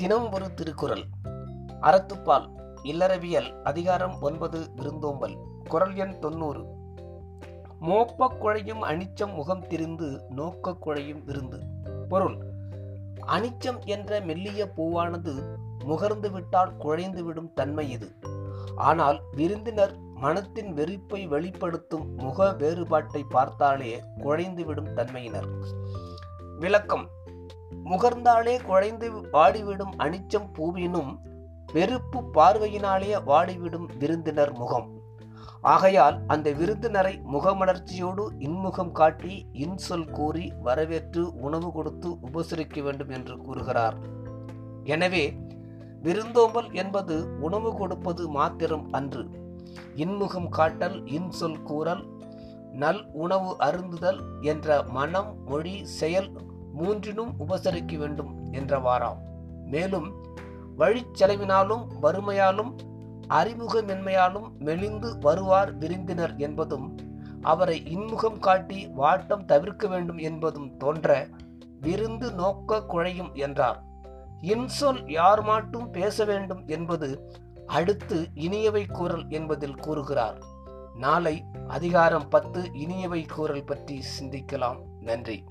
தினம் ஒரு திருக்குறள். அறத்துப்பால் இல்லறவியல் அதிகாரம் ஒன்பது விருந்தோம்பல் குரல் எண் தொண்ணூறு. மோப்பக் குழையும் அனிச்சம் முகம் திரிந்து நோக்க குழையும் விருந்து. பொருள் அனிச்சம் என்ற மெல்லிய பூவானது முகர்ந்து விட்டால் குழைந்து விடும் தன்மை இது. ஆனால் விருந்தினர் மனத்தின் வெறுப்பை வெளிப்படுத்தும் முக வேறுபாட்டை பார்த்தாலே குழைந்து விடும் தன்மையினர். விளக்கம் முகர்ந்தாலே குழைந்து வாடிவிடும் அனிச்சம் பூவினும் வெறுப்பு பார்வையினாலே வாடிவிடும் விருந்தினர் முகம். ஆகையால் அந்த விருந்தினரை முகமலர்ச்சியோடு இன்முகம் காட்டி இன்சொல் கூறி வரவேற்று உணவு கொடுத்து உபசரிக்க வேண்டும் என்று கூறுகிறார். எனவே விருந்தோம்பல் என்பது உணவு கொடுப்பது மாத்திரம் அன்று. இன்முகம் காட்டல் இன்சொல் கூறல் நல் உணவு அருந்துதல் என்ற மனம் மொழி செயல் மூன்றினும் உபசரிக்க வேண்டும் என்றவாறாம் மேலும் வழிச்செலவினாலும் வறுமையாலும் அறிமுகமின்மையாலும் மெலிந்து வருவார் விருந்தினர் என்பதும் அவரை இன்முகம் காட்டி வாட்டம் தவிர்க்க வேண்டும் என்பதும் தோன்ற விருந்து நோக்க குழையும் என்றார். இன்சொல் யார் மாட்டும் பேச வேண்டும் என்பது அடுத்து இனியவை கூறல் என்பதில் கூறுகிறார். நாளை அதிகாரம் பத்து இனியவை கூறல் பற்றி சிந்திக்கலாம். நன்றி.